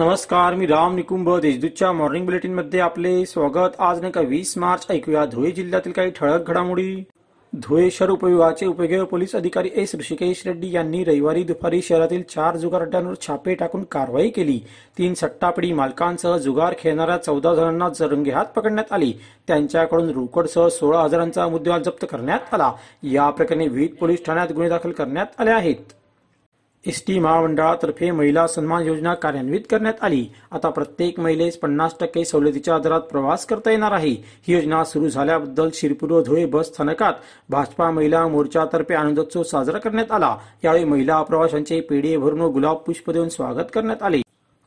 नमस्कार मी राम निकुंभ देशदूतच्या मॉर्निंग बुलेटिनमध्ये आपले स्वागत. आज नाही का वीस मार्च ऐकूया धुळे जिल्ह्यातील काही ठळक घडामोडी. धुळे शहर उपविभागाचे उपविभागीय पोलीस अधिकारी एस ऋषिकेश रेड्डी यांनी रविवारी दुपारी शहरातील चार जुगार अड्ड्यांवर छापे टाकून कारवाई केली. तीन सट्टापडी मालकांसह जुगार खेळणाऱ्या चौदा जणांना जरंगे हात पकडण्यात आली. त्यांच्याकडून रोकडसह सोळा हजारांचा मुद्देमाल जप्त करण्यात आला. या प्रकरणी विविध पोलीस ठाण्यात गुन्हे दाखल करण्यात आले आहेत. एस टी महामंडळातर्फे महिला सन्मान योजना कार्यान्वित करण्यात आली. आता प्रत्येक महिलेस पन्नास टक्के सवलतीच्या दरात प्रवास करता येणार आहे. ही योजना सुरू झाल्याबद्दल शिरपूर धुळे बस स्थानकात भाजपा महिला मोर्चातर्फे आनंदोत्सव साजरा करण्यात आला. यावेळी महिला प्रवाशांचे पेढे भरून गुलाब पुष्प देऊन स्वागत करण्यात आले.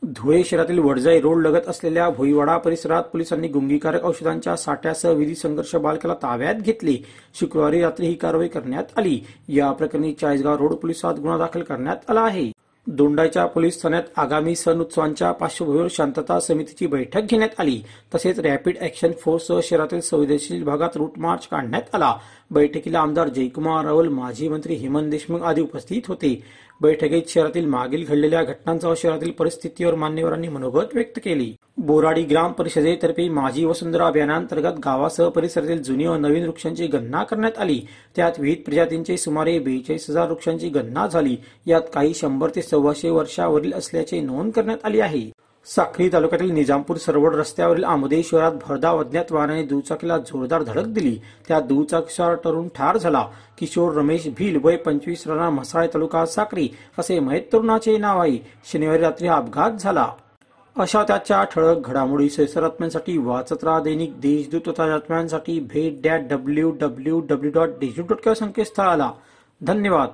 धुळे शहरातील वडजाई रोड लगत असलेल्या भोईवाडा परिसरात पोलिसांनी गुंगीकारक औषधांच्या साठ्यासह विधी संघर्ष बालकाला ताब्यात घेतले. शुक्रवारी रात्री ही कारवाई करण्यात आली. या प्रकरणी चाळीसगाव रोड पोलिसात गुन्हा दाखल करण्यात आला आहे. दोंडाच्या पोलीस ठाण्यात आगामी सण उत्सवांच्या पार्श्वभूमीवर शांतता समितीची बैठक घेण्यात आली. तसेच रॅपिड ऍक्शन फोर्ससह शहरातील संवेदनशील भागात रूट मार्च काढण्यात आला. बैठकीला आमदार जयकुमार रावल माजी मंत्री हेमंत देशमुख आदी उपस्थित होते. बैठकीत शहरातील मागील घडलेल्या घटनांसह शहरातील परिस्थितीवर मान्यवरांनी मनोगत व्यक्त केली. बोराडी ग्राम परिषदेतर्फे माझी वसुंधरा अभियानांतर्गत गावासह परिसरातील जुनी व नवीन वृक्षांची गणना करण्यात आली. त्यात विविध प्रजातींचे सुमारे बेचाळीस हजार वृक्षांची गणना झाली. यात काही शंभर ते सव्वाशे वर्षावरील असल्याचे नोंद करण्यात आली आहे. साक्री तालुक्यातील निजामपूर सरवड रस्त्यावरील आमोदे शहरात भरधाव अज्ञात वाहनाने दुचाकीला जोरदार धडक दिली. त्यात दुचाकीस्वार तरुण ठार झाला. किशोर रमेश भील वय पंचवीस राणा म्हसाळे तालुका साक्री असे मयत तरुणाचे नाव आहे. शनिवारी रात्री हा अपघात झाला. अशा त्याच्या ठळक घडामोडी सैसरात्म्यांसाठी वाचत राहा दैनिक देशदूत तथा बातम्यांसाठी भेट that W W W dot Deshdoot dot संकेतस्थळाला. धन्यवाद.